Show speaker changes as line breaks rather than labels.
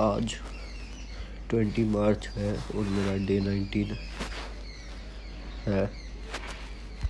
आज twenty March है और मेरा डे नाइनटीन है।